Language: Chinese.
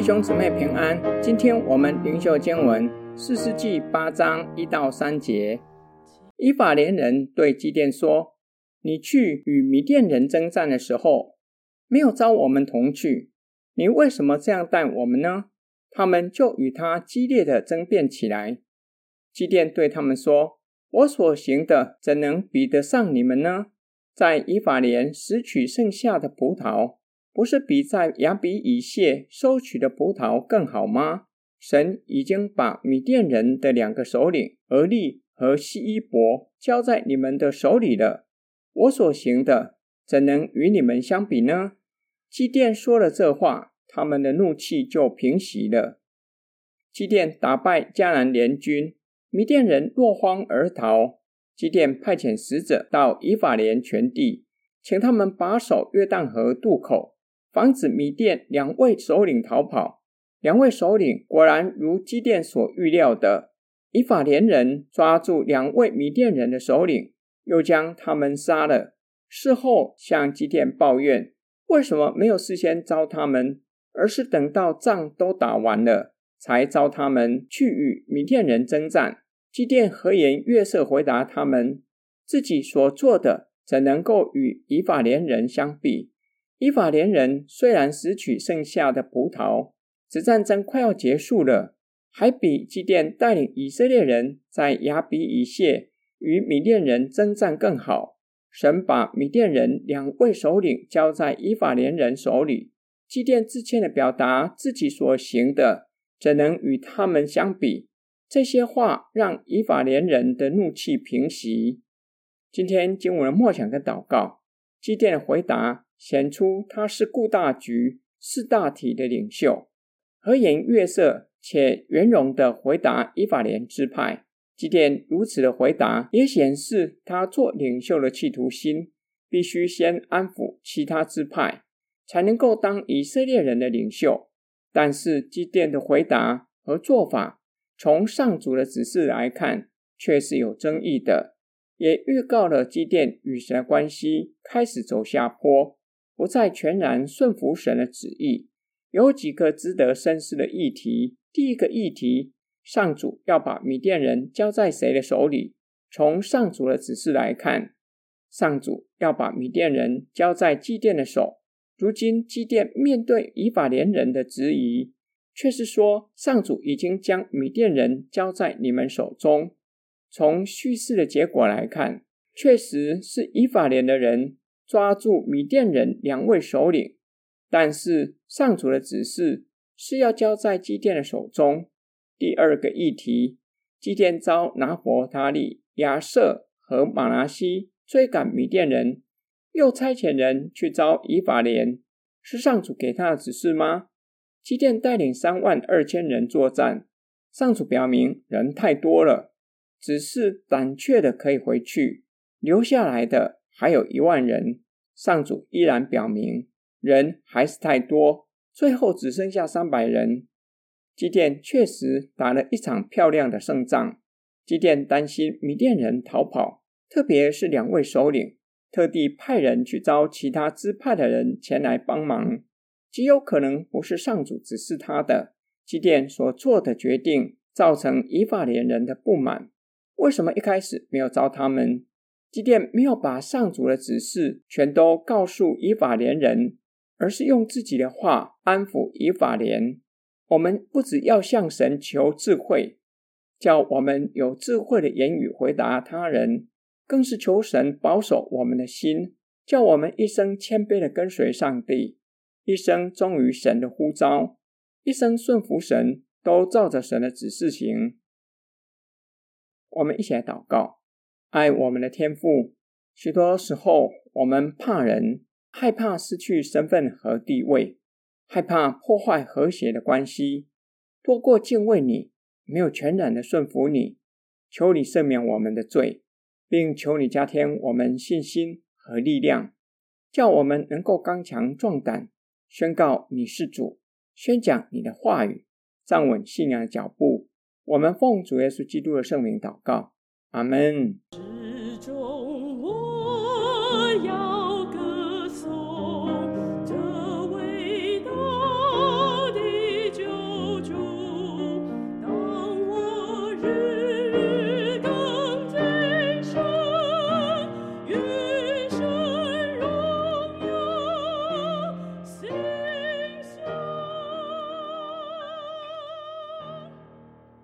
弟兄姊妹平安。今天我们灵修经文四世纪八章一到三节。以法莲人对基甸说：“你去与米甸人征战的时候，没有召我们同去，你为什么这样待我们呢？”他们就与他激烈的争辩起来。基甸对他们说：“我所行的怎能比得上你们呢？在以法莲拾取剩下的葡萄。”不是比在亚比以谢收取的葡萄更好吗？神已经把米甸人的两个首领俄利和希伊伯交在你们的手里了。我所行的怎能与你们相比呢？基甸说了这话，他们的怒气就平息了。基甸打败迦南联军，米甸人落荒而逃。基甸派遣使者到以法莲全地，请他们把守约旦河渡口。防止米甸两位首领逃跑，两位首领果然如基甸所预料的，以法莲人抓住两位米甸人的首领，又将他们杀了。事后向基甸抱怨，为什么没有事先招他们，而是等到仗都打完了，才招他们去与米甸人征战？基甸和颜悦色回答他们，自己所做的怎能够与以法莲人相比？以法莲人虽然拾取剩下的葡萄，此战争快要结束了，还比基甸带领以色列人在亚比以谢与米甸人征战更好。神把米甸人两位首领交在以法莲人手里，基甸自谦的表达自己所行的怎能与他们相比？这些话让以法莲人的怒气平息。今天经文的默想跟祷告，基甸的回答。显出他是顾大局、识大体的领袖，和颜悦色且圆融地回答以法莲支派。基甸如此的回答，也显示他做领袖的企图心。必须先安抚其他支派，才能够当以色列人的领袖。但是基甸的回答和做法，从上主的指示来看，却是有争议的，也预告了基甸与神的关系开始走下坡。不再全然顺服神的旨意，有几个值得深思的议题。第一个议题，上主要把米甸人交在谁的手里？从上主的指示来看，上主要把米甸人交在祭奠的手。如今祭奠面对以法莲人的质疑，却是说上主已经将米甸人交在你们手中。从叙事的结果来看，确实是以法莲的人。抓住米甸人两位首领，但是上主的指示是要交在基甸的手中。第二个议题，基甸招拿伯他利、亚设和玛拿西追赶米甸人，又差遣人去招以法莲，是上主给他的指示吗？基甸带领三万二千人作战，上主表明人太多了，只是胆怯的可以回去，留下来的。还有一万人，上主依然表明人还是太多，最后只剩下三百人。基甸确实打了一场漂亮的胜仗。基甸担心米甸人逃跑，特别是两位首领，特地派人去召其他支派的人前来帮忙。极有可能不是上主指示他的。基甸所做的决定造成以法莲人的不满。为什么一开始没有招他们？基甸没有把上主的指示全都告诉以法莲人，而是用自己的话安抚以法莲。我们不只要向神求智慧，叫我们有智慧的言语回答他人，更是求神保守我们的心，叫我们一生谦卑的跟随上帝，一生忠于神的呼召，一生顺服神，都照着神的指示行。我们一起来祷告。爱我们的天父，许多时候我们怕人，害怕失去身份和地位，害怕破坏和谐的关系，多过敬畏你，没有全然的顺服你。求你赦免我们的罪，并求你加添我们信心和力量，叫我们能够刚强壮胆，宣告你是主，宣讲你的话语，站稳信仰的脚步。我们奉主耶稣基督的圣名祷告。Amen.